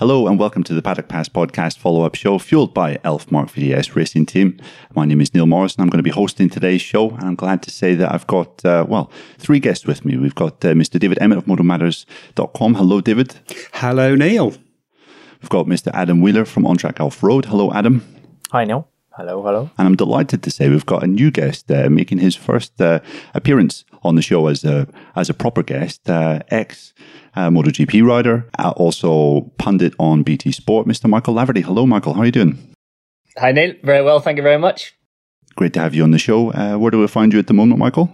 Hello and welcome to the Paddock Pass podcast follow up show fueled by Elf Marc VDS Racing Team. My name is Neil Morris and I'm going to be hosting today's show. And I'm glad to say that I've got, uh, well, three guests with me. We've got uh, Mr. David Emmett of MotoMatters.com. Hello, David. Hello, Neil. We've got Mr. Adam Wheeler from On Track Off Road. Hello, Adam. Hi, Neil. Hello, hello. And I'm delighted to say we've got a new guest uh, making his first uh, appearance on the show as a as a proper guest, uh, ex uh, MotoGP rider, uh, also pundit on BT Sport, Mr. Michael Laverty. Hello, Michael. How are you doing? Hi, Neil. Very well. Thank you very much. Great to have you on the show. Uh, where do we find you at the moment, Michael?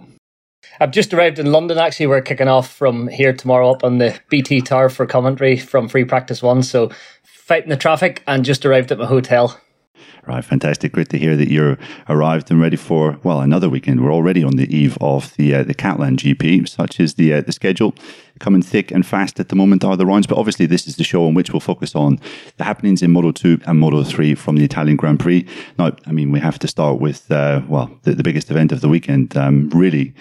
I've just arrived in London. Actually, we're kicking off from here tomorrow up on the BT Tower for commentary from Free Practice One. So, fighting the traffic and just arrived at my hotel. Right, fantastic. Great to hear that you're arrived and ready for well another weekend. We're already on the eve of the uh, the Catalan GP. Such is the uh, the schedule coming thick and fast at the moment are the rounds. But obviously, this is the show in which we'll focus on the happenings in Moto Two and Moto Three from the Italian Grand Prix. Now, I mean, we have to start with uh, well the, the, biggest event of the weekend. Um, really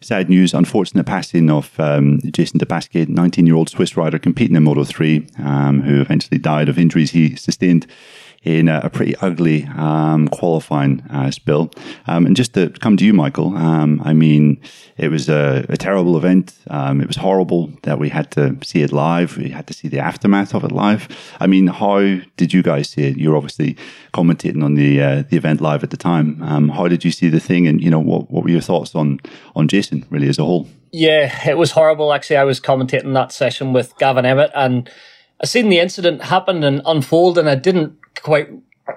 sad news, unfortunate passing of um, Jason Dupasquier, 19 year old Swiss rider competing in Moto 3, um, who eventually died of injuries he sustained in a, a pretty ugly um, qualifying uh, spill. Um, and just to come to you, Michael, um, I mean, it was a, a terrible event. Um, it was horrible that we had to see it live. We had to see the aftermath of it live. I mean, how did you guys see it? You're obviously commentating on the uh, the event live at the time. Um, how did you see the thing? And you know, what what were your thoughts on on Jason really as a whole? Yeah, it was horrible. Actually, I was commentating that session with Gavin Emmett and. I seen the incident happen and unfold, and I didn't quite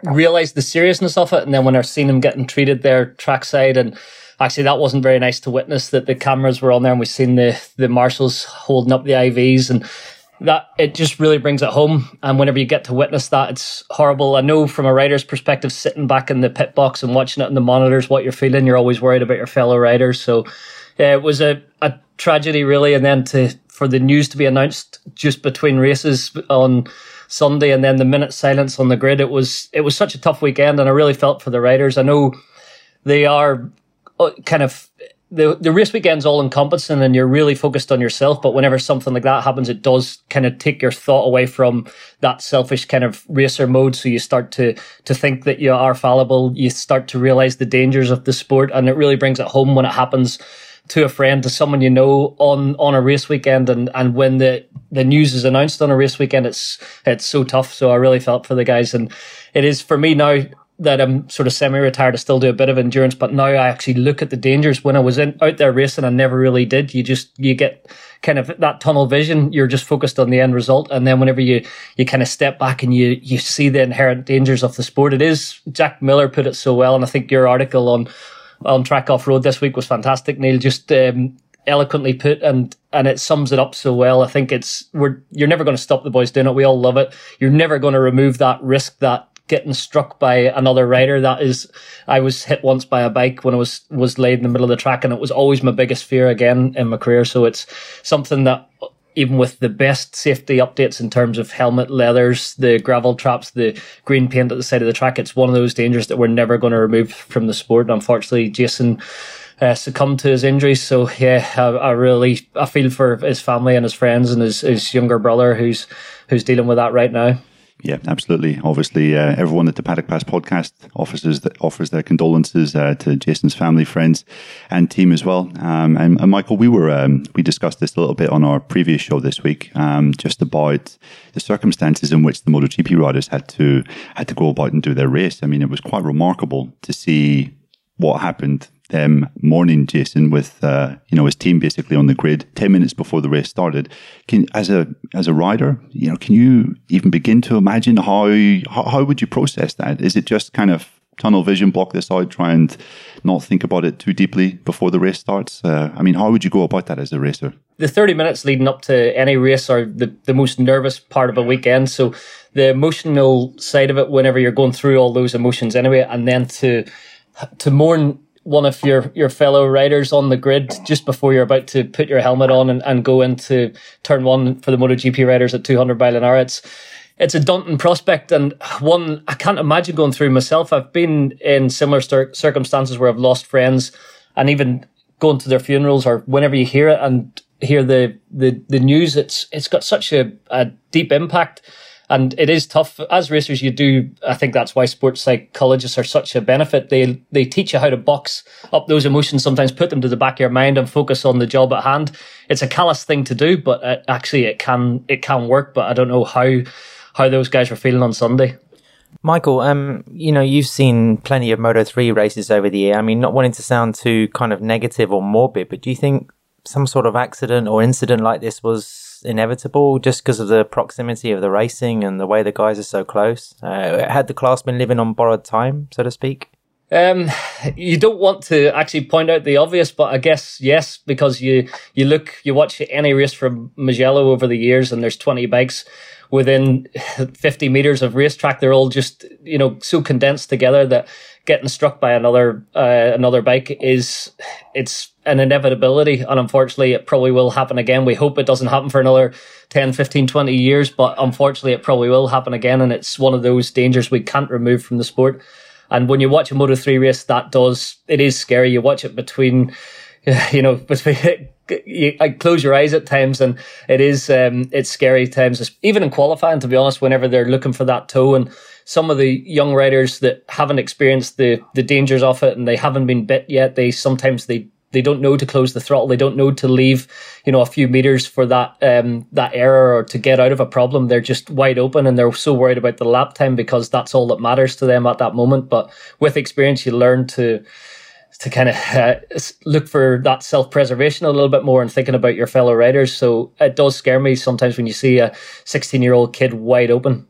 realize the seriousness of it. And then when I seen him getting treated there trackside and actually that wasn't very nice to witness that the cameras were on there and we seen the, the marshals holding up the IVs and that it just really brings it home. And whenever you get to witness that, it's horrible. I know from a rider's perspective, sitting back in the pit box and watching it in the monitors, what you're feeling, you're always worried about your fellow riders. So yeah, it was a, a tragedy really. And then to, for the news to be announced just between races on Sunday and then the minute silence on the grid. It was it was such a tough weekend, and I really felt for the riders. I know they are uh, kind of the the race weekend's all encompassing and you're really focused on yourself. But whenever something like that happens, it does kind of take your thought away from that selfish kind of racer mode. So you start to to think that you are fallible. You start to realize the dangers of the sport, and it really brings it home when it happens to a friend, to someone you know on on a race weekend, and and when the the news is announced on a race weekend, it's it's so tough. So I really felt for the guys, and it is for me now that I'm sort of semi-retired. I still do a bit of endurance, but now I actually look at the dangers. When I was in out there racing, I never really did. You just you get kind of that tunnel vision. You're just focused on the end result, and then whenever you you kind of step back and you you see the inherent dangers of the sport, it is Jack Miller put it so well, and I think your article on on track off road this week was fantastic. Neil just um, eloquently put, and and it sums it up so well. I think it's we're you're never going to stop the boys doing it. We all love it. You're never going to remove that risk that getting struck by another rider. That is, I was hit once by a bike when I was was laid in the middle of the track, and it was always my biggest fear again in my career. So it's something that even with the best safety updates in terms of helmet leathers, the gravel traps, the green paint at the side of the track, it's one of those dangers that we're never going to remove from the sport. unfortunately, Jason uh, succumbed to his injuries. So yeah, I, I, really I feel for his family and his friends and his, his younger brother who's who's dealing with that right now. Yeah, absolutely. Obviously, uh, everyone at the Paddock Pass podcast offers offers their condolences uh, to Jason's family, friends, and team as well. Um, and, and, Michael, we were um, we discussed this a little bit on our previous show this week, um, just about the circumstances in which the MotoGP riders had to had to go about and do their race. I mean, it was quite remarkable to see what happened them mourning Jason with uh, you know his team basically on the grid ten minutes before the race started. Can as a as a rider, you know, can you even begin to imagine how how, how would you process that? Is it just kind of tunnel vision, block this out, try and not think about it too deeply before the race starts? Uh, I mean, how would you go about that as a racer? The 30 minutes leading up to any race are the, the most nervous part of a weekend. So the emotional side of it, whenever you're going through all those emotions anyway, and then to to mourn one of your, your fellow riders on the grid just before you're about to put your helmet on and, and go into turn one for the MotoGP riders at 200 mile an hour. It's, it's a daunting prospect and one I can't imagine going through myself. I've been in similar circumstances where I've lost friends and even going to their funerals or whenever you hear it and hear the, the, the news, it's, it's got such a, a deep impact. And it is tough as racers. You do, I think that's why sports psychologists are such a benefit. They they teach you how to box up those emotions. Sometimes put them to the back of your mind and focus on the job at hand. It's a callous thing to do, but it, actually it can it can work. But I don't know how how those guys were feeling on Sunday. Michael, um, you know, you've seen plenty of Moto 3 races over the year. I mean, not wanting to sound too kind of negative or morbid, but do you think some sort of accident or incident like this was inevitable just because of the proximity of the racing and the way the guys are so close? Uh, had the class been living on borrowed time, so to speak? Um, you don't want to actually point out the obvious, but I guess yes, because you you look, you watch any race from Mugello over the years, and there's 20 bikes within 50 meters of racetrack. They're all just you know so condensed together that getting struck by another uh, another bike is it's an inevitability and unfortunately it probably will happen again we hope it doesn't happen for another 10 15 20 years but unfortunately it probably will happen again and it's one of those dangers we can't remove from the sport and when you watch a moto 3 race that does it is scary you watch it between you know between you I close your eyes at times and it is um it's scary times even in qualifying to be honest whenever they're looking for that toe and some of the young riders that haven't experienced the the dangers of it and they haven't been bit yet, they sometimes they they don't know to close the throttle. They don't know to leave, you know, a few meters for that um, that error or to get out of a problem. They're just wide open and they're so worried about the lap time because that's all that matters to them at that moment. But with experience, you learn to to kind of uh, look for that self preservation a little bit more and thinking about your fellow riders. So it does scare me sometimes when you see a 16 year old kid wide open.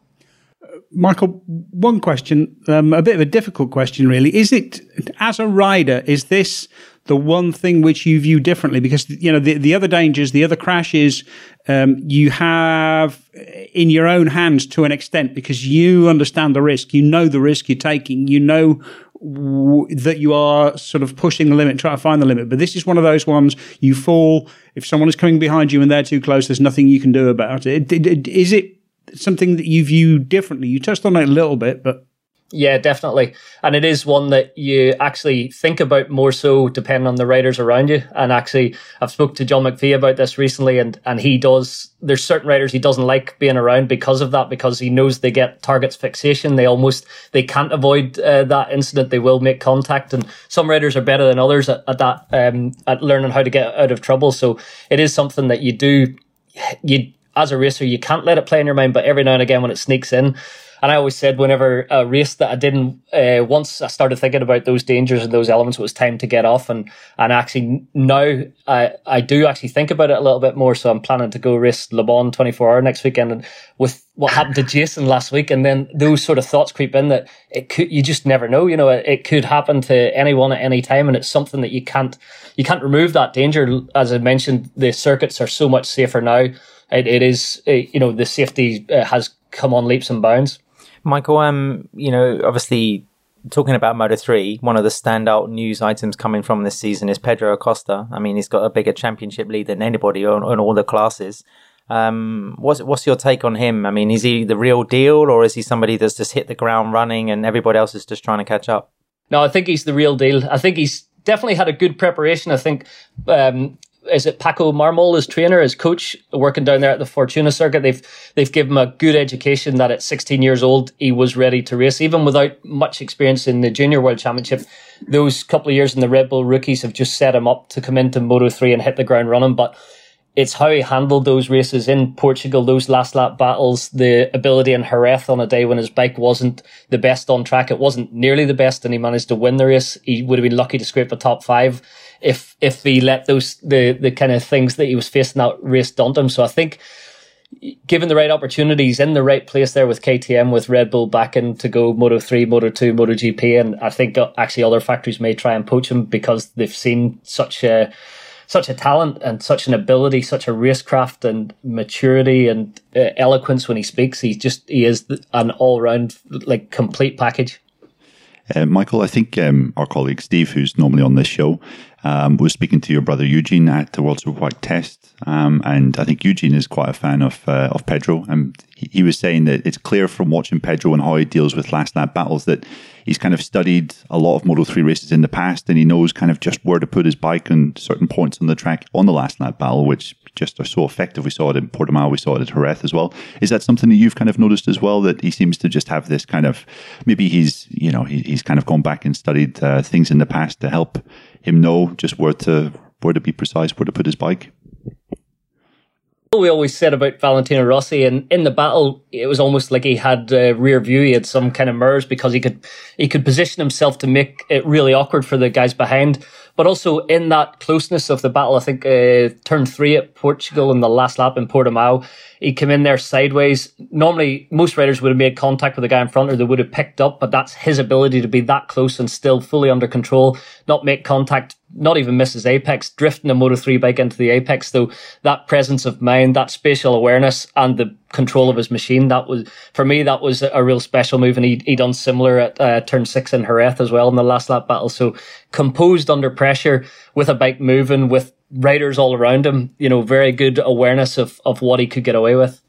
Michael, one question, um, a bit of a difficult question, really. Is it, as a rider, is this the one thing which you view differently? Because, you know, the, the other dangers, the other crashes, um, you have in your own hands to an extent because you understand the risk. You know the risk you're taking. You know w- that you are sort of pushing the limit, trying to find the limit. But this is one of those ones you fall. If someone is coming behind you and they're too close, there's nothing you can do about it. Is it something that you view differently? You touched on it a little bit, but yeah, definitely. And it is one that you actually think about more so depending on the riders around you. And actually, I've spoke to John McPhee about this recently and, and he does, there's certain riders he doesn't like being around because of that, because he knows they get targets fixation. They almost, they can't avoid uh, that incident. They will make contact. And some riders are better than others at, at that, um, at learning how to get out of trouble. So it is something that you do, you, as a racer, you can't let it play in your mind, but every now and again when it sneaks in, and I always said whenever a race that I didn't, uh, once I started thinking about those dangers and those elements, it was time to get off. And, and actually now I, I do actually think about it a little bit more. So I'm planning to go race Le Mans 24 hour next weekend. And with what happened to Jason last week, and then those sort of thoughts creep in that it could, you just never know, you know, it, it could happen to anyone at any time. And it's something that you can't, you can't remove that danger. As I mentioned, the circuits are so much safer now it, it is uh, you know the safety uh, has come on leaps and bounds. Michael, um, you know, obviously talking about Moto 3, one of the standout news items coming from this season is Pedro Acosta. I mean, he's got a bigger championship lead than anybody on, on all the classes. Um, what's what's your take on him? I mean, is he the real deal, or is he somebody that's just hit the ground running and everybody else is just trying to catch up? No, I think he's the real deal. I think he's definitely had a good preparation. I think um, is it Paco Marmol as trainer, as coach, working down there at the Fortuna circuit. They've they've given him a good education that at 16 years old he was ready to race, even without much experience in the Junior World Championship. Those couple of years in the Red Bull rookies have just set him up to come into Moto 3 and hit the ground running. But it's how he handled those races in Portugal, those last lap battles, the ability in Jerez on a day when his bike wasn't the best on track. It wasn't nearly the best, and he managed to win the race. He would have been lucky to scrape a top five if if he let those the the kind of things that he was facing that race daunt him. So I think given the right opportunities in the right place there with KTM, with Red Bull backing to go Moto 3, Moto 2, Moto GP, and I think actually other factories may try and poach him because they've seen such a such a talent and such an ability, such a racecraft and maturity and uh, eloquence when he speaks. He's just he is an all round like complete package. Uh, Michael, I think um, our colleague Steve, who's normally on this show, um, was speaking to your brother Eugene at the World Superbike Test, um, and I think Eugene is quite a fan of uh, of Pedro, and he, he was saying that it's clear from watching Pedro and how he deals with last lap battles that he's kind of studied a lot of Moto 3 races in the past. And he knows kind of just where to put his bike on certain points on the track on the last lap battle, which just are so effective. We saw it in Portimao, we saw it at Jerez as well. Is that something that you've kind of noticed as well? That he seems to just have this kind of maybe he's you know he, he's kind of gone back and studied uh, things in the past to help him know just where to where to be precise, where to put his bike we always said about Valentino Rossi, and in the battle, it was almost like he had a rear view. He had some kind of mirrors because he could he could position himself to make it really awkward for the guys behind. But also in that closeness of the battle, I think uh, turn three at Portugal in the last lap in Portimao, he came in there sideways. Normally, most riders would have made contact with the guy in front or they would have picked up, but that's his ability to be that close and still fully under control, not make contact, not even miss his apex, drifting a Moto 3 bike into the apex. Though that presence of mind, that spatial awareness, and the control of his machine, that was, for me, that was a real special move. And he, he done similar at uh, turn six in Jerez as well in the last lap battle. So composed under pressure with a bike moving, with riders all around him, you know, very good awareness of, of what he could get away with.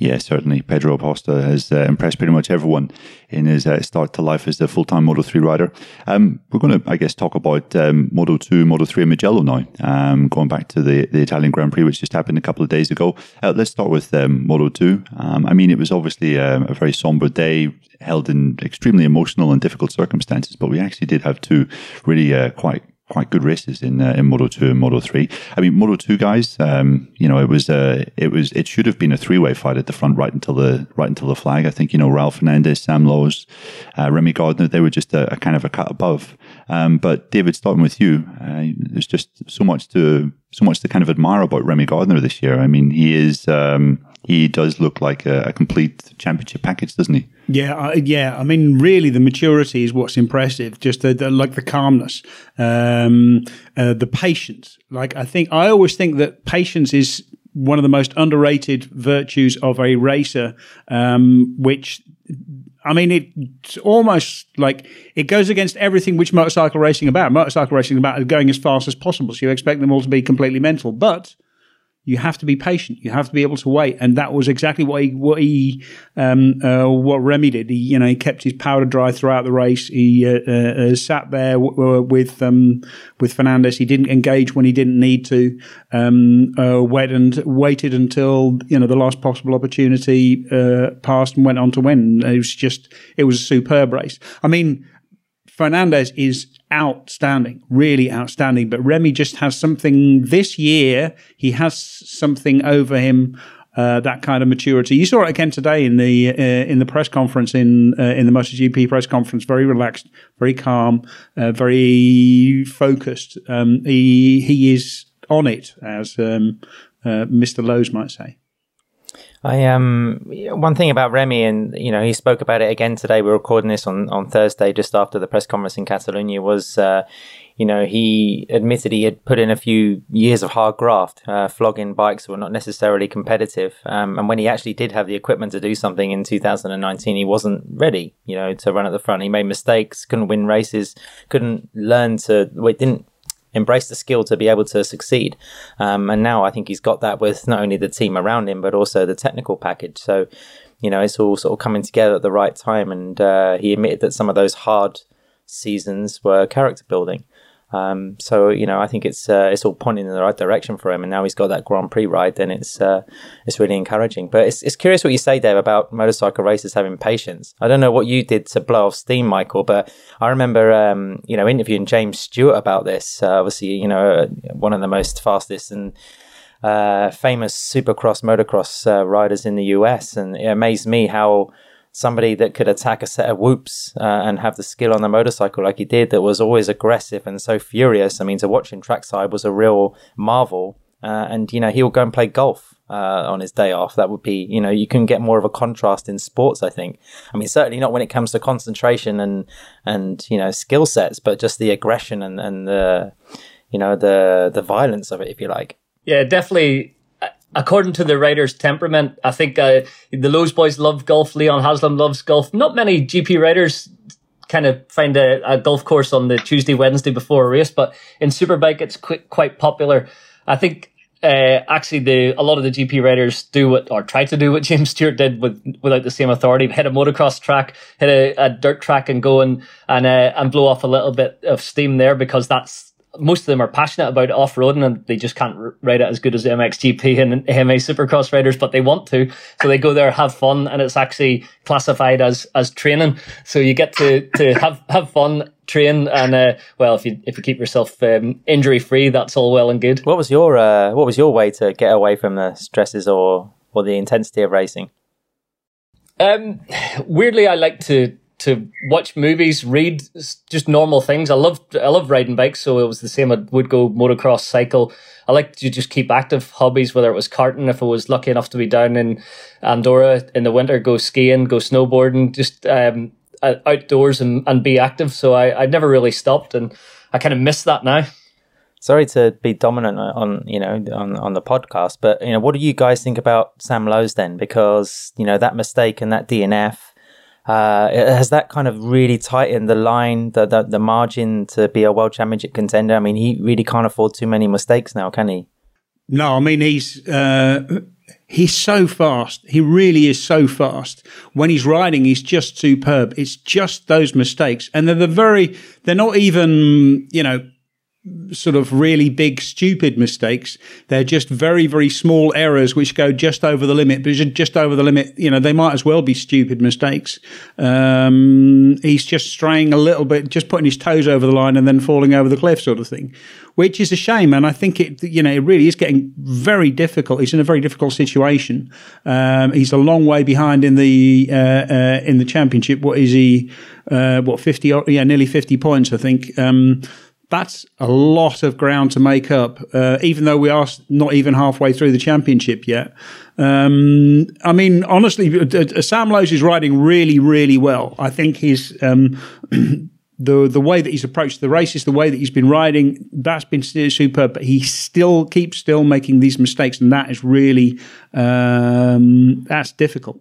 Yeah, certainly. Pedro Acosta has uh, impressed pretty much everyone in his uh, start to life as a full time Moto 3 rider. Um, we're going to, I guess, talk about um, Moto 2, Moto 3 and Mugello now, um, going back to the, the Italian Grand Prix, which just happened a couple of days ago. Uh, let's start with um, Moto 2. Um, I mean, it was obviously a, um, a very somber day, held in extremely emotional and difficult circumstances, but we actually did have two really uh, quite quite good races in uh, in Moto two and Moto three. I mean, Moto two guys, um, you know, it was uh, it was it should have been a three way fight at the front right until the right until the flag. I think you know Raul Fernandez, Sam Lowes, uh, Remy Gardner, they were just a, a kind of a cut above. Um, but David, starting with you, uh, there's just so much to so much to kind of admire about Remy Gardner this year. I mean, he is. Um, he does look like a, a complete championship package, doesn't he? Yeah, uh, yeah. I mean, really, the maturity is what's impressive. Just the, the like the calmness, um, uh, the patience. Like I think I always think that patience is one of the most underrated virtues of a racer, um, which I mean, it's almost like it goes against everything which motorcycle racing about. Motorcycle racing about going as fast as possible, so you expect them all to be completely mental. But you have to be patient. You have to be able to wait, and that was exactly what he what he um, uh, what Remy did. He you know he kept his powder dry throughout the race. He uh, uh, uh sat there w- with um, with Fernandez. He didn't engage when he didn't need to. Um, uh, wait and waited until you know the last possible opportunity uh, passed and went on to win. It was just it was a superb race. I mean, Fernandez is outstanding, really outstanding. But Remy just has something this year. He has something over him. Uh, that kind of maturity. You saw it again today in the uh, in the press conference in uh, in the MotoGP press conference. Very relaxed, very calm, uh, very focused. Um, he he is on it, as um, uh, Mr. Lowes might say. I um one thing about Remy, and you know, he spoke about it again today. We're recording this on on Thursday, just after the press conference in Catalonia. Was uh, you know he admitted he had put in a few years of hard graft, uh, flogging bikes that were not necessarily competitive. Um, and when he actually did have the equipment to do something in 2019, he wasn't ready. You know, to run at the front. He made mistakes, couldn't win races, couldn't learn to. Well, didn't embrace the skill to be able to succeed. Um, and now I think he's got that with not only the team around him, but also the technical package. So, you know, it's all sort of coming together at the right time. And uh, he admitted that some of those hard seasons were character building. Um, so you know, I think it's uh, it's all pointing in the right direction for him, and now he's got that Grand Prix ride. Then it's uh, it's really encouraging. But it's it's curious what you say, Dave, about motorcycle racers having patience. I don't know what you did to blow off steam, Michael, but I remember um, you know interviewing James Stewart about this. Uh, obviously, you know, one of the most fastest and uh, famous supercross motocross uh, riders in the US, and it amazed me how somebody that could attack a set of whoops uh, and have the skill on the motorcycle like he did that was always aggressive and so furious. I mean, to watch him trackside was a real marvel. Uh, and, you know, he'll go and play golf uh, on his day off. That would be, you know, you can get more of a contrast in sports, I think. I mean, certainly not when it comes to concentration and, and you know, skill sets, but just the aggression and, and the, you know, the, the violence of it, if you like. Yeah, definitely according to the writer's temperament, I think uh, the Lowes boys love golf. Leon Haslam loves golf. Not many GP writers kind of find a, a, golf course on the Tuesday, Wednesday before a race. But in Superbike, it's quite, quite popular. I think uh, actually the a lot of the GP riders do what or try to do what James Stewart did with without the same authority. Hit a motocross track, hit a, a dirt track, and go and and uh, and blow off a little bit of steam there because that's most of them are passionate about off roading and they just can't ride it as good as MXGP and AMA Supercross riders, but they want to, so they go there have fun, and it's actually classified as as training. So you get to to have have fun train and uh, well if you if you keep yourself um, injury free that's all well and good. What was your uh, what was your way to get away from the stresses or or the intensity of racing? Um weirdly i like to to watch movies read just normal things i love i love riding bikes so it was the same i would go motocross cycle i like to just keep active hobbies whether it was karting if i was lucky enough to be down in andorra in the winter go skiing go snowboarding just um outdoors and, and be active. So I, I never really stopped, and I kind of miss that now. Sorry to be dominant on you know on on the podcast, but you know what do you guys think about Sam Lowes then? Because you know that mistake and that DNF. Uh, has that kind of really tightened the line, the, the the margin to be a world championship contender? I mean, he really can't afford too many mistakes now, can he? No, I mean he's uh, He's so fast. He really is so fast. When he's riding, he's just superb. It's just those mistakes. And they're the very, they're not even, you know, sort of really big, stupid mistakes. They're just very, very small errors which go just over the limit, but just over the limit, you know, they might as well be stupid mistakes. Um, he's just straying a little bit, just putting his toes over the line and then falling over the cliff sort of thing, which is a shame. And I think it, you know, it really is getting very difficult. He's in a very difficult situation. Um, he's a long way behind in the, uh, uh, in the championship. What is he? Uh, what, 50, yeah, nearly 50 points, I think. Um, that's a lot of ground to make up, uh, even though we are not even halfway through the championship yet. Um, I mean, honestly, uh, uh, Sam Lowes is riding really, really well. I think his um, the the way that he's approached the races, the way that he's been riding, that's been superb. But he still keeps still making these mistakes, and that is really um, that's difficult.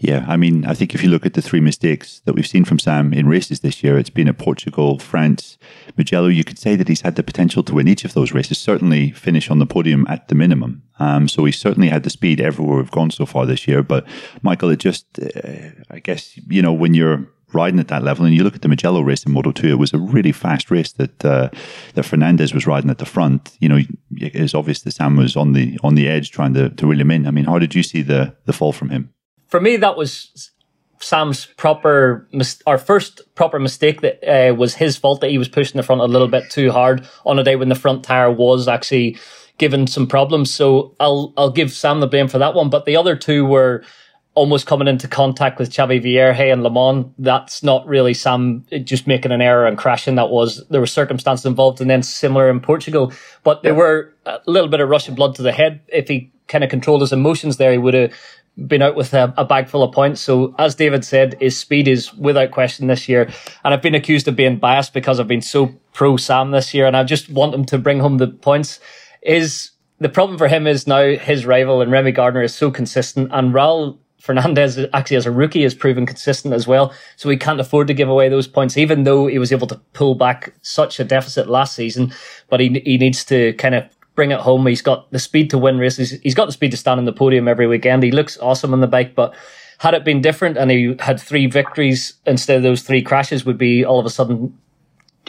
Yeah, I mean, I think if you look at the three mistakes that we've seen from Sam in races this year, it's been at Portugal, France, Mugello. You could say that he's had the potential to win each of those races, certainly finish on the podium at the minimum. Um, so he's certainly had the speed everywhere we've gone so far this year. But Michael, it just, uh, I guess, you know, when you're riding at that level, and you look at the Mugello race in Moto 2, it was a really fast race that uh, that Fernandez was riding at the front. You know, it's obvious that Sam was on the on the edge trying to, to reel him in. I mean, how did you see the the fall from him? For me, that was Sam's proper, our first proper mistake that uh, was his fault that he was pushing the front a little bit too hard on a day when the front tire was actually given some problems. So I'll I'll give Sam the blame for that one. But the other two were almost coming into contact with Xavi Vierge and Le Mans. That's not really Sam just making an error and crashing. That was there were circumstances involved, and then similar in Portugal. But there were a little bit of of blood to the head. If he kind of controlled his emotions there, he would have been out with a, a, bag full of points. So, as David said, his speed is without question this year. And I've been accused of being biased because I've been so pro Sam this year, and I just want him to bring home the points. Is the problem for him is now his rival and Remy Gardner is so consistent, and Raul Fernandez actually as a rookie has proven consistent as well. So he can't afford to give away those points, even though he was able to pull back such a deficit last season. But he he needs to kind of bring it home. He's got the speed to win races. He's got the speed to stand on the podium every weekend. He looks awesome on the bike, but had it been different and he had three victories instead of those three crashes, would be all of a sudden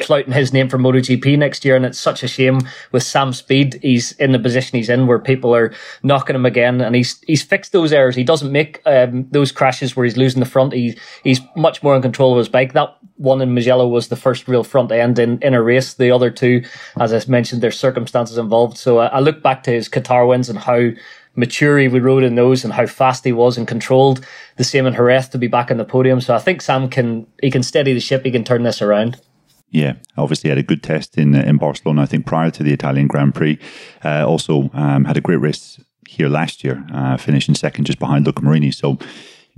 flouting his name for MotoGP next year. And it's such a shame with Sam Speed. He's in the position he's in where people are knocking him again. And he's, he's fixed those errors. He doesn't make, um, those crashes where he's losing the front. He, he's much more in control of his bike. That one in Mugello was the first real front end in, in a race. The other two, as I mentioned, there's circumstances involved. So I, I look back to his Qatar wins and how mature he rode in those and how fast he was and controlled. The same in Jerez to be back on the podium. So I think Sam can he can steady the ship. He can turn this around. Yeah, obviously had a good test in in Barcelona. I think prior to the Italian Grand Prix, uh, also um, had a great race here last year, uh, finishing second just behind Luca Marini. So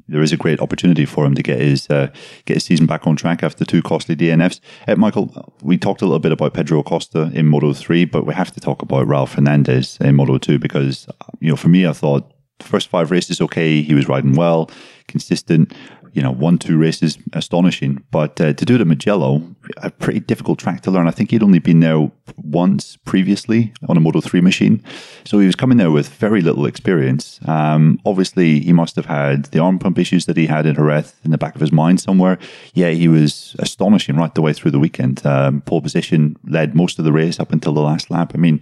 there is a great opportunity for him to get his uh, get his season back on track after two costly DNFs. Uh, Michael, we talked a little bit about Pedro Acosta in Moto three, but we have to talk about Raul Fernandez in Moto two because you know for me, I thought first five races okay, he was riding well, consistent you know, one, two races, astonishing. But uh, to do it at Mugello, a pretty difficult track to learn. I think he'd only been there once previously on a Moto 3 machine. So he was coming there with very little experience. Um, obviously, he must have had the arm pump issues that he had in Jerez in the back of his mind somewhere. Yeah, he was astonishing right the way through the weekend. Um, pole position led most of the race up until the last lap. I mean,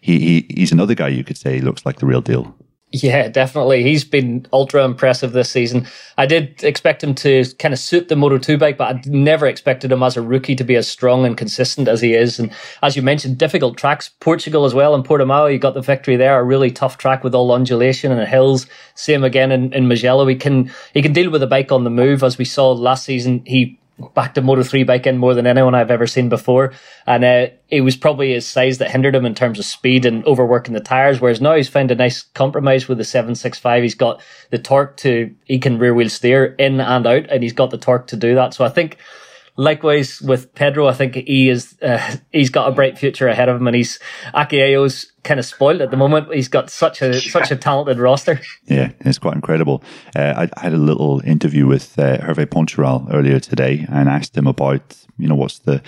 he, he he's another guy you could say looks like the real deal. Yeah, definitely. He's been ultra impressive this season. I did expect him to kind of suit the Moto 2 bike, but I never expected him as a rookie to be as strong and consistent as he is. And as you mentioned, difficult tracks. Portugal as well. In Portimao, he got the victory there. A really tough track with all undulation and hills. Same again in, in. He can, he can deal with a bike on the move. As we saw last season, he backed a Moto 3 bike in more than anyone I've ever seen before. And uh, it was probably his size that hindered him in terms of speed and overworking the tires. Whereas now he's found a nice compromise with the 765. He's got the torque to, he can rear wheel steer in and out, and he's got the torque to do that. So I think Likewise with Pedro, I think he is uh, he's got a bright future ahead of him, and he's Aki Ajo's kind of spoiled at the moment. He's got such a such a talented roster. Yeah, it's quite incredible. Uh, I, I, had a little interview with uh, Hervé Poncharal earlier today, and asked him about you know what's the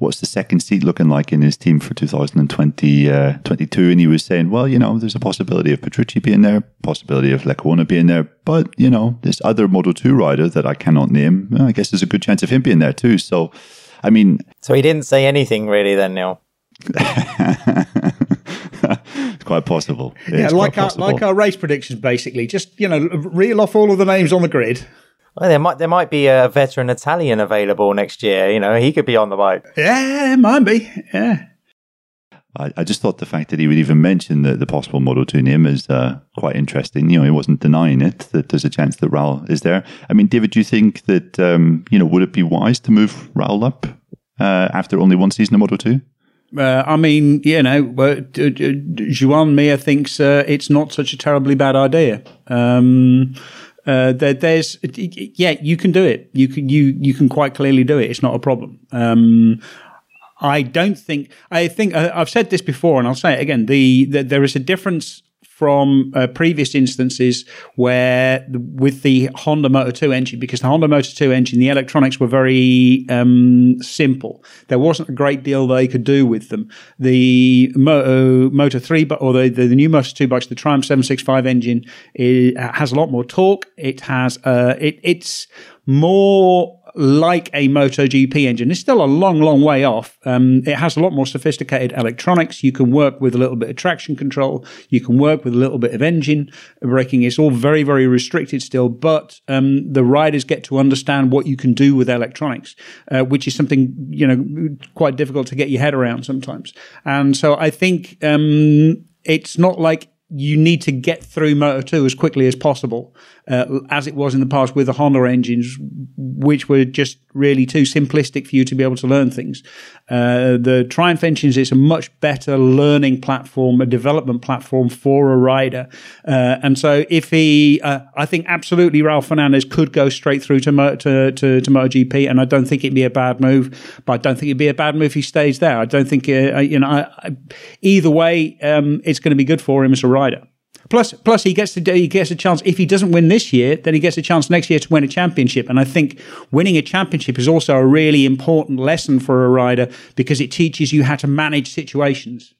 what's the second seat looking like in his team for 2022? Uh, and he was saying, well, you know, there's a possibility of Petrucci being there, possibility of Lecuona being there, but, you know, this other Moto 2 rider that I cannot name, I guess there's a good chance of him being there too. So, I mean. So he didn't say anything really then, Neil? it's quite possible. Yeah, like our, possible. like our race predictions, basically. Just, you know, reel off all of the names on the grid well, there might there might be a veteran Italian available next year. You know, he could be on the bike. Yeah, it might be. Yeah. I, I just thought the fact that he would even mention the, the possible Moto 2 name is uh, quite interesting. You know, he wasn't denying it, that there's a chance that Raul is there. I mean, David, do you think that, um, you know, would it be wise to move Raul up uh, after only one season of Moto 2? Uh, I mean, you know, Joan Mir thinks uh, it's not such a terribly bad idea. Um, uh, there, there's yeah, you can do it. You can you you can quite clearly do it. It's not a problem. Um, I don't think I think uh, I've said this before, and I'll say it again. The, the there is a difference from uh, previous instances where with the Honda Moto 2 engine, because the Honda Moto 2 engine, the electronics were very um, simple. There wasn't a great deal they could do with them. The Moto, Moto 3, or the, the, the, new Moto 2 bikes, the Triumph 765 engine, it has a lot more torque. It has, uh, it, it's more like a MotoGP engine. It's still a long, long way off. Um, it has a lot more sophisticated electronics. You can work with a little bit of traction control. You can work with a little bit of engine braking. It's all very, very restricted still, but um, the riders get to understand what you can do with electronics, uh, which is something you know quite difficult to get your head around sometimes. And so I think um, it's not like you need to get through Moto 2 as quickly as possible uh, as it was in the past with the Honda engines, which were just really too simplistic for you to be able to learn things. Uh, the Triumph engines is a much better learning platform, a development platform for a rider. Uh, and so, if he, uh, I think absolutely Raul Fernandez could go straight through to, to, to, to MotoGP, and I don't think it'd be a bad move. But I don't think it'd be a bad move if he stays there. I don't think, uh, you know, I, I, either way, um, it's going to be good for him as a rider. Plus, plus he gets to he gets a chance. If he doesn't win this year, then he gets a chance next year to win a championship. And I think winning a championship is also a really important lesson for a rider because it teaches you how to manage situations.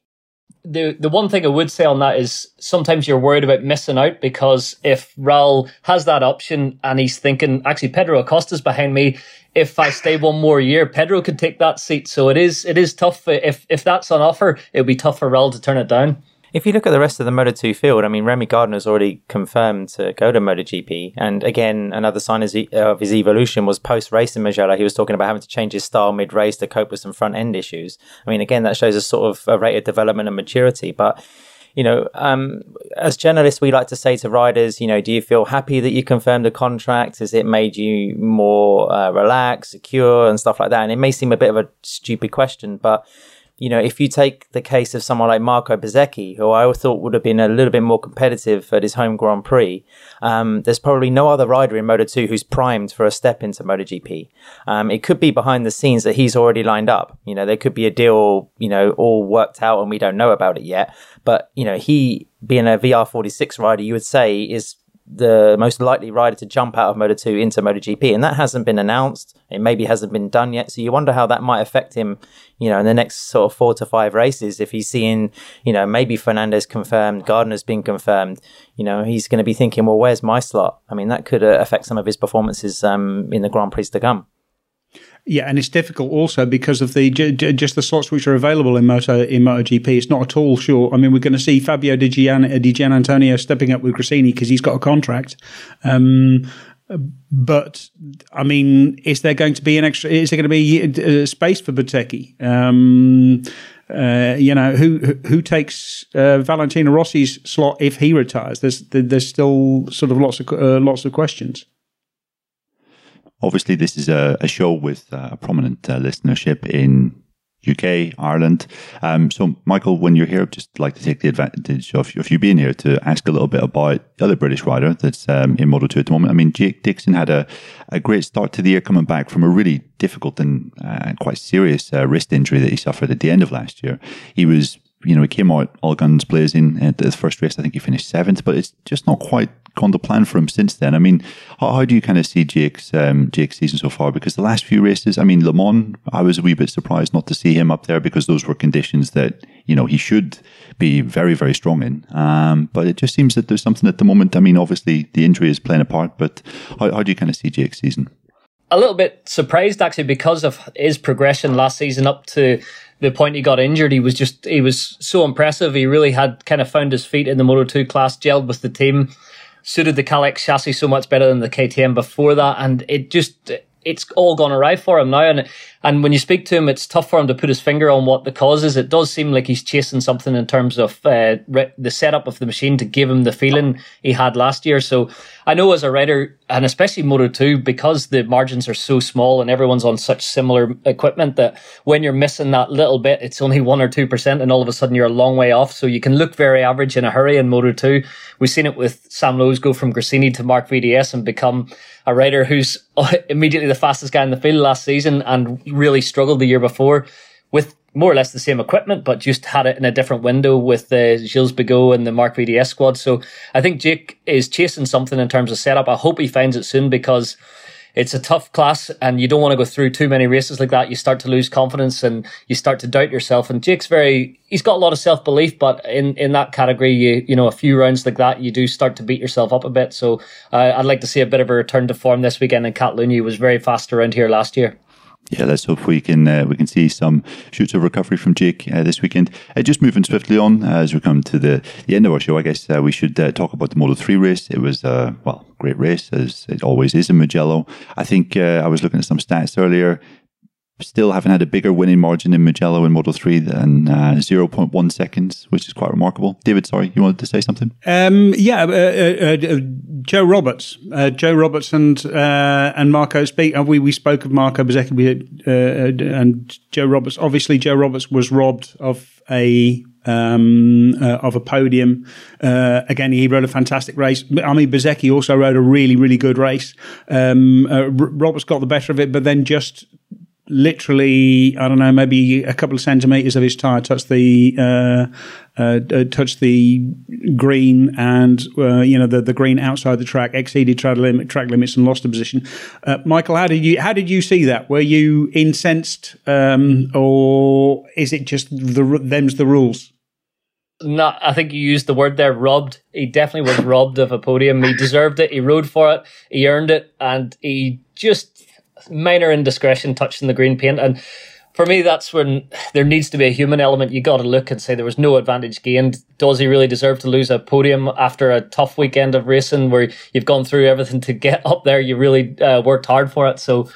The the one thing I would say on that is sometimes you're worried about missing out because if Raul has that option and he's thinking, actually Pedro Acosta's behind me, if I stay one more year, Pedro could take that seat. So it is it is tough. If if that's on offer, it would be tough for Raul to turn it down. If you look at the rest of the Moto2 field, I mean, Remy Gardner's already confirmed to go to MotoGP. And again, another sign of his evolution was post race in Mugello. He was talking about having to change his style mid race to cope with some front end issues. I mean, again, that shows a sort of a rate of development and maturity. But you know, um, as journalists, we like to say to riders, you know, do you feel happy that you confirmed the contract? Has it made you more uh, relaxed, secure, and stuff like that? And it may seem a bit of a stupid question, but you know, if you take the case of someone like Marco Bezzecchi, who I thought would have been a little bit more competitive at his home Grand Prix, um, there's probably no other rider in Moto 2 who's primed for a step into MotoGP. Um, it could be behind the scenes that he's already lined up. You know, there could be a deal, you know, all worked out and we don't know about it yet. But, you know, he being a VR46 rider, you would say is the most likely rider to jump out of Moto 2 into MotoGP. And that hasn't been announced. It maybe hasn't been done yet. So you wonder how that might affect him, you know, in the next sort of four to five races. If he's seeing, you know, maybe Fernandez confirmed, Gardner's been confirmed, you know, he's going to be thinking, well, where's my slot? I mean, that could uh, affect some of his performances um, in the Grand Prix to come. Yeah, and it's difficult also because of the just the slots which are available in Moto in MotoGP. It's not at all sure. I mean, we're going to see Fabio Di Gian, Di Giannantonio stepping up with Gresini because he's got a contract. Um, but I mean, is there going to be an extra? Is there going to be uh, space for Bezzecchi? Um, uh, you know, who who takes uh, Valentino Rossi's slot if he retires? There's there's still sort of lots of uh, lots of questions. Obviously, this is a, a show with uh, a prominent uh, listenership in UK, Ireland. Um, so, Michael, when you're here, I'd just like to take the advantage of, of you being here to ask a little bit about the other British rider that's um, in Moto 2 at the moment. I mean, Jake Dixon had a, a great start to the year coming back from a really difficult and uh, quite serious uh, wrist injury that he suffered at the end of last year. He was you know, he came out all guns blazing at the first race. I think he finished seventh, but it's just not quite gone to plan for him since then. I mean, how, how do you kind of see Jake's um, Jake's season so far? Because the last few races, I mean, Le Mans, I was a wee bit surprised not to see him up there because those were conditions that you know he should be very very strong in. Um, but it just seems that there's something at the moment. I mean, obviously the injury is playing a part, but how, how do you kind of see Jake's season? A little bit surprised actually because of his progression last season up to the point he got injured, he was just he was so impressive. He really had kind of found his feet in the Moto two class, gelled with the team, suited the Kalex chassis so much better than the KTM before that, and it just it's all gone awry for him now. And and when you speak to him, it's tough for him to put his finger on what the cause is. It does seem like he's chasing something in terms of uh, re- the setup of the machine to give him the feeling he had last year. So I know as a rider, and especially Moto 2, because the margins are so small and everyone's on such similar equipment that when you're missing that little bit, it's only 1 or 2%, and all of a sudden you're a long way off. So you can look very average in a hurry in Moto 2. We've seen it with Sam Lowes go from Gresini to Marc VDS and become a rider who's immediately the fastest guy in the field last season and really struggled the year before with more or less the same equipment, but just had it in a different window with the Gilles Bigot and the Marc VDS squad. So I think Jake is chasing something in terms of setup. I hope he finds it soon because it's a tough class and you don't want to go through too many races like that. You start to lose confidence and you start to doubt yourself. And Jake's very, he's got a lot of self belief, but in, in that category, you, you know, a few rounds like that, you do start to beat yourself up a bit. So uh, I'd like to see a bit of a return to form this weekend. And Catalunya was very fast around here last year yeah, let's hope we can uh, we can see some shoots of recovery from Jake uh, this weekend. Uh, just moving swiftly on uh, as we come to the, the end of our show, I guess uh, we should uh, talk about the Moto Three race. It was a well great race as it always is in Mugello. I think I was looking at some stats earlier still haven't had a bigger winning margin in Mugello in Moto 3 than uh, 0.1 seconds, which is quite remarkable. David, sorry, you wanted to say something? Um, yeah, uh, uh, uh Joe Roberts. Uh, Joe Roberts and uh, and Marco speak. we, we spoke of Marco Bezzecchi and Joe Roberts. Obviously, Joe Roberts was robbed of a um, uh, of a podium. Uh, again, he rode a fantastic race. I mean, Bezzecchi also rode a really, really good race. Um, uh, Roberts got the better of it, but then just literally, I don't know, maybe a couple of centimeters of his tire touched the uh, uh, uh, touched the green, and uh, you know the, the green outside the track exceeded track, limit, track limits and lost a position. Uh, Michael, how did you how did you see that? Were you incensed, um, or is it just the them's the rules? No, I think you used the word there, robbed. He definitely was robbed of a podium. He deserved it. He rode for it. He earned it, and he just minor indiscretion touching the green paint. And for me, that's when there needs to be a human element. You got to look and say there was no advantage gained. Does he really deserve to lose a podium after a tough weekend of racing where you've gone through everything to get up there? You really uh, worked hard for it. So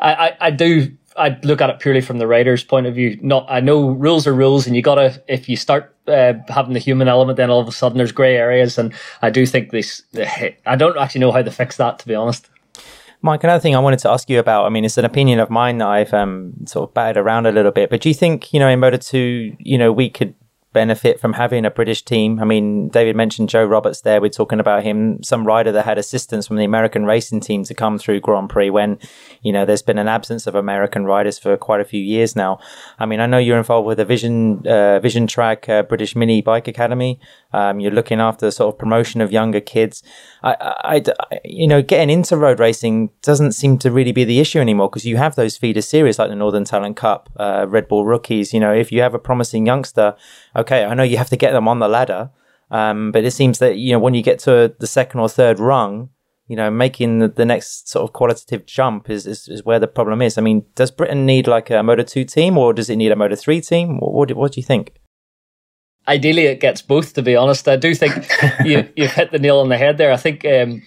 I, I, I do. I look at it purely from the rider's point of view. Not, I know rules are rules, and you gotta. If you start uh, having the human element, then all of a sudden there's grey areas, and I do think this. I don't actually know how to fix that, to be honest. Mike, another thing I wanted to ask you about, I mean, it's an opinion of mine that I've um, sort of batted around a little bit, but do you think, you know, in Moto 2, you know, we could benefit from having a British team. I mean, David mentioned Joe Roberts there. We're talking about him, some rider that had assistance from the American racing team to come through Grand Prix when, you know, there's been an absence of American riders for quite a few years now. I mean, I know you're involved with a Vision, uh, Vision Track, uh, British Mini Bike Academy. Um, you're looking after the sort of promotion of younger kids. I, I, I, you know, getting into road racing doesn't seem to really be the issue anymore because you have those feeder series like the Northern Talent Cup, uh, Red Bull Rookies. You know, if you have a promising youngster, okay, I know you have to get them on the ladder, um, but it seems that you know when you get to the second or third rung, you know, making the, the next sort of qualitative jump is, is, is where the problem is. I mean, does Britain need like a Moto 2 team or does it need a Moto 3 team? What, what, what do you think? Ideally it gets both to be honest. I do think you, you've hit the nail on the head there. I think um,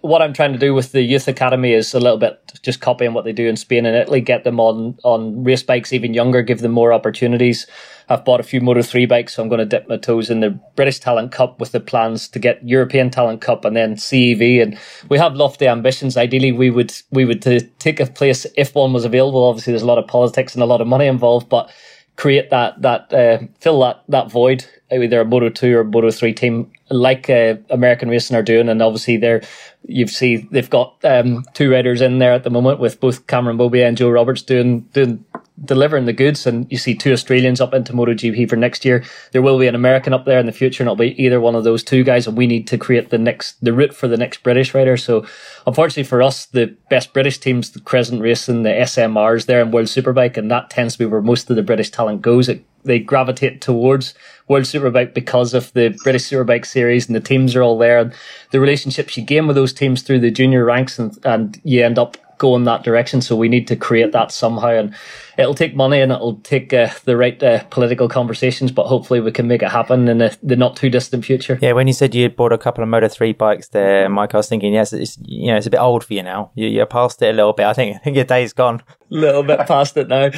what i'm trying to do with the youth academy is a little bit just copying what they do in spain and italy get them on on race bikes even younger give them more opportunities. I've bought a few moto 3 bikes so i'm going to dip my toes in the british talent cup with the plans to get european talent cup and then cev and we have lofty ambitions. Ideally we would we would take a place if one was available. Obviously there's a lot of politics and a lot of money involved but create that that uh, fill that that void either a Moto two or Moto three team like uh, American Racing are doing, and obviously they're you've see they've got um, two riders in there at the moment with both Cameron Beaubier and Joe Roberts doing doing delivering the goods, and you see two Australians up into MotoGP for next year. There will be an American up there in the future, and it'll be either one of those two guys. And we need to create the next the route for the next British rider. So, unfortunately for us, the best British teams, the Crescent Racing, the SMRs, there in World Superbike, and that tends to be where most of the British talent goes. It, they gravitate towards World Superbike because of the British Superbike series, and the teams are all there. And the relationships you gain with those teams through the junior ranks, and, and you end up going that direction. So we need to create that somehow, and it'll take money and it'll take uh, the right uh, political conversations, but hopefully we can make it happen in the, the, not too distant future. Yeah, when you said you bought a couple of Moto three bikes there, Mike, I was thinking, yes, it's you know it's a bit old for you now. You, are past it a little bit. I think I think your day's gone. A little bit past it now.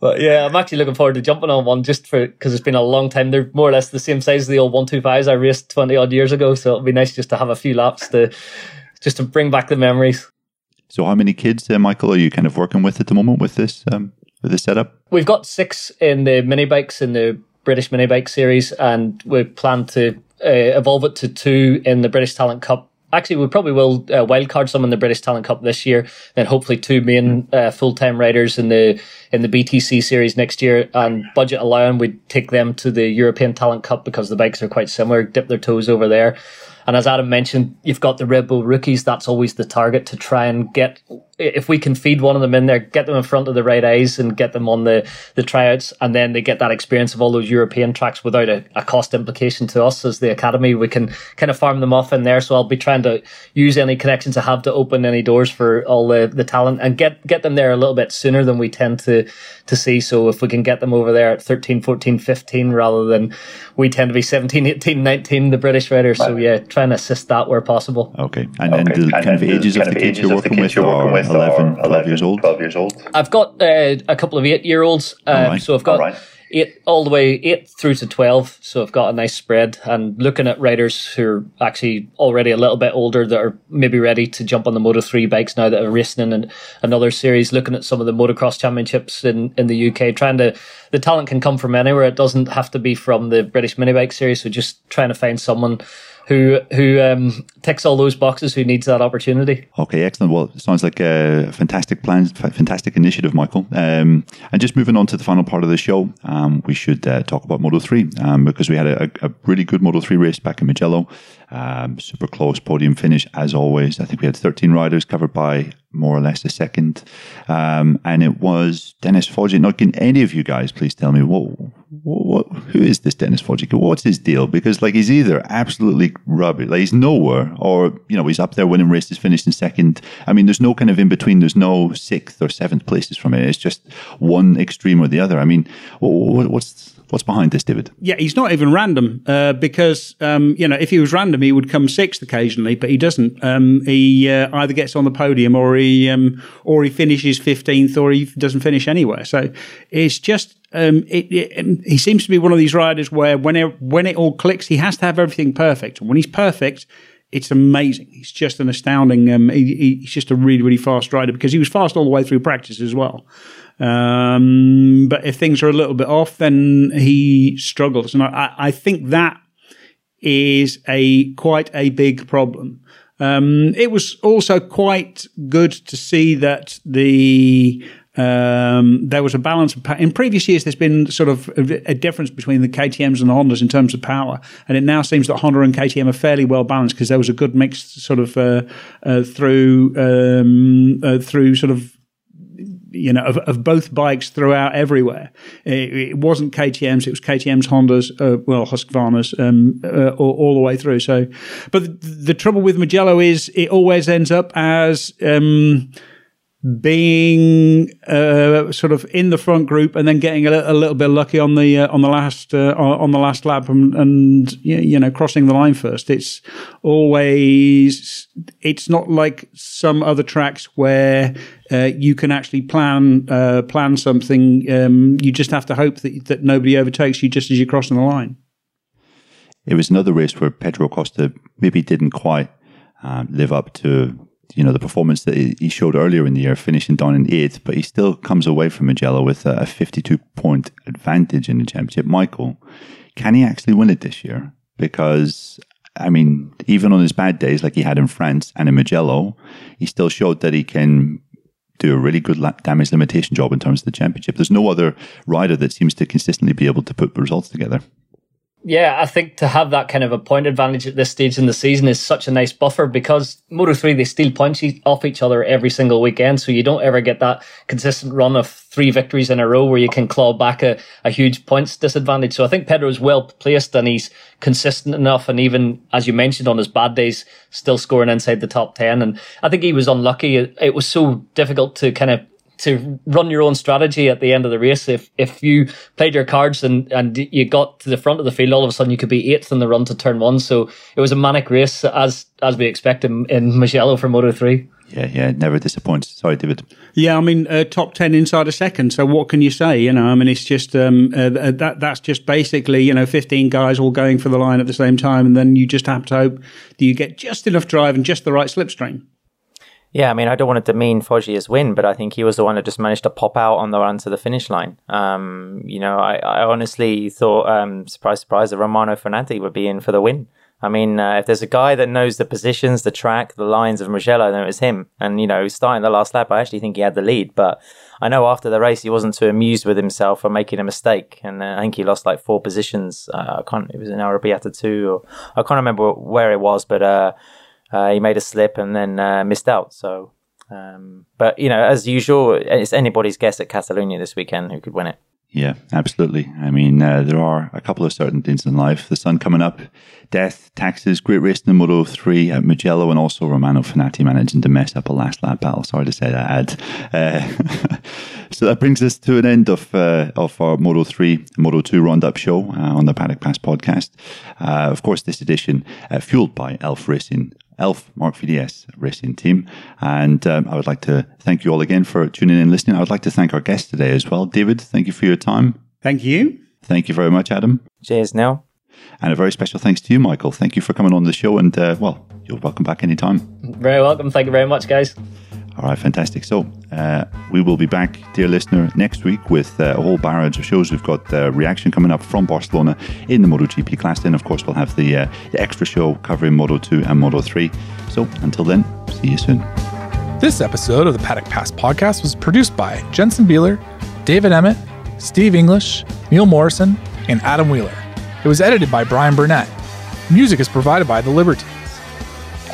But yeah, I'm actually looking forward to jumping on one just for because it's been a long time. They're more or less the same size as the old one two fives I raced twenty odd years ago. So it'll be nice just to have a few laps to just to bring back the memories. So, how many kids, uh, Michael, are you kind of working with at the moment with this um, with this setup? We've got six in the mini bikes in the British mini bike series, and we plan to uh, evolve it to two in the British Talent Cup. Actually, we probably will uh, wildcard some in the British Talent Cup this year, then hopefully two main uh, full time riders in the in the BTC series next year. And budget allowing, we'd take them to the European Talent Cup because the bikes are quite similar. Dip their toes over there. And as Adam mentioned, you've got the Red Bull rookies. That's always the target to try and get if we can feed one of them in there, get them in front of the right eyes and get them on the, the tryouts, and then they get that experience of all those European tracks without a, a, cost implication to us as the academy, we can kind of farm them off in there. So I'll be trying to use any connections I have to open any doors for all the, the talent and get, get them there a little bit sooner than we tend to, to see. So if we can get them over there at 13, 14, 15, rather than we tend to be 17, 18, 19, the British riders. So yeah, trying to assist that where possible. Okay. And then okay. the kind of ages of the kids you're working with are 11, 12 years old? 12 years old. I've got uh, a couple of eight year olds. Um, right. So I've got all right. eight all the way eight through to 12. So I've got a nice spread and looking at riders who are actually already a little bit older that are maybe ready to jump on the Moto 3 bikes now that are racing in another series, looking at some of the motocross championships in, in the UK, trying to, the talent can come from anywhere. It doesn't have to be from the British mini bike series. So just trying to find someone who who um, ticks all those boxes, who needs that opportunity. Okay, excellent. Well, it sounds like a fantastic plan, fantastic initiative, Michael. Um, and just moving on to the final part of the show, um, we should uh, talk about Moto Three um, because we had a, a, really good Moto Three race back in Mugello. Um, super close podium finish as always. I think we had 13 riders covered by more or less a second, um, and it was Dennis Foggia. Now, can any of you guys please tell me what, what, who is this Dennis Foggia? What's his deal? Because like he's either absolutely rubbish, like he's nowhere, or you know he's up there winning races, finished in second. I mean, there's no kind of in between. There's no sixth or seventh places from it. It's just one extreme or the other. I mean, what, what's What's behind this, David? Yeah, he's not even random uh, because um, you know if he was random, he would come sixth occasionally, but he doesn't. Um, he uh, either gets on the podium or he um, or he finishes fifteenth, or he doesn't finish anywhere. So it's just um, it, it, he seems to be one of these riders where when it, when it all clicks, he has to have everything perfect. And when he's perfect, it's amazing. He's just an astounding. Um, he, he's just a really, really fast rider because he was fast all the way through practice as well. Um, but if things are a little bit off, then he struggles, and I, I think that is a quite a big problem. Um, it was also quite good to see that the Um, there was a balance pa- in previous years. There's been sort of a, a, difference between the KTM's and the Hondas in terms of power, and it now seems that Honda and KTM are fairly well balanced because there was a good mix sort of uh, uh, through um, uh, through sort of you know, of, of, both bikes throughout everywhere. It, it, wasn't KTM's, it was KTM's, Hondas, uh, well, Husqvarna's, um, uh, all, all, the way through. So, but the, the, trouble with Mugello is it always ends up as, um, being uh, sort of in the front group and then getting a, a little bit lucky on the uh, on the last uh, on the last lap and, and, you know crossing the line first. It's always it's not like some other tracks where uh, you can actually plan uh, plan something. Um, you just have to hope that that nobody overtakes you just as you're crossing the line. It was another race where Pedro Acosta maybe didn't quite uh, live up to you know the performance that he showed earlier in the year, finishing down in eighth, but he still comes away from Mugello with a 52 point advantage in the championship. Michael, can he actually win it this year? Because I mean, even on his bad days, like he had in France and in Mugello, he still showed that he can do a really good damage limitation job in terms of the championship. There's no other rider that seems to consistently be able to put results together yeah, I think to have that kind of a point advantage at this stage in the season is such a nice buffer because Moto 3, they steal points off each other every single weekend. So you don't ever get that consistent run of three victories in a row where you can claw back a, a huge points disadvantage. So I think Pedro is well placed and he's consistent enough. And even, as you mentioned, on his bad days, still scoring inside the top 10. And I think he was unlucky. It was so difficult to kind of to run your own strategy at the end of the race. If if you played your cards and and you got to the front of the field, all of a sudden you could be eighth in the run to turn one. So it was a manic race as as we expect in, in Mugello for Moto three. Yeah, yeah, never disappoints. Sorry, David. Yeah, I mean, uh, top ten inside a second. So what can you say? You know, I mean, it's just um, uh, that that's just basically you know fifteen guys all going for the line at the same time, and then you just have to hope that you get just enough drive and just the right slipstream. Yeah, I mean, I don't want to demean Foggia's win, but I think he was the one that just managed to pop out on the run to the finish line. Um, you know, I, I honestly thought, um, surprise, surprise, that Romano Fenati would be in for the win. I mean, uh, if there's a guy that knows the positions, the track, the lines of Mugello, then it was him. And, you know, starting the last lap, I actually think he had the lead. But I know after the race, he wasn't too amused with himself for making a mistake. And uh, I think he lost like four positions. Uh, I can't, it was in Arrabbiata 2, or I can't remember where it was, but, uh, he made a slip and then uh, missed out. So, um, but you know, as usual, it's anybody's guess at Catalonia this weekend who could win it. Yeah, absolutely. I mean, uh, there are a couple of certain things in life. The sun coming up, death, taxes, great race in Moto 3 at Mugello, and also Romano Fenati managing to mess up a last lap battle. Sorry to say that, Ad. Uh, so that brings us to an end of uh, of our Moto 3, Moto 2 roundup show uh, on the Paddock Pass podcast. Uh, of course, this edition uh, fueled by Elf Racing Elf Marc VDS racing team. And um, I would like to thank you all again for tuning in and listening. I would like to thank our guest today as well. David, thank you for your time. Thank you. Thank you very much, Adam. Cheers, Neil. And a very special thanks to you, Michael. Thank you for coming on the show. And, uh, well, you're welcome back anytime. Very welcome. Thank you very much, guys. All right, fantastic. So uh, we will be back, dear listener, next week with uh, a whole barrage of shows. We've got uh, reaction coming up from Barcelona in the MotoGP class. Then, of course, we'll have the, uh, the extra show covering Moto 2 and Moto 3. So until then, see you soon. This episode of the Paddock Pass podcast was produced by Jensen Beeler, David Emmett, Steve English, Neil Morrison, and Adam Wheeler. It was edited by Brian Burnett. Music is provided by The Liberty.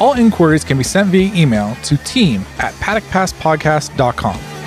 All inquiries can be sent via email to team at paddockpasspodcast.com.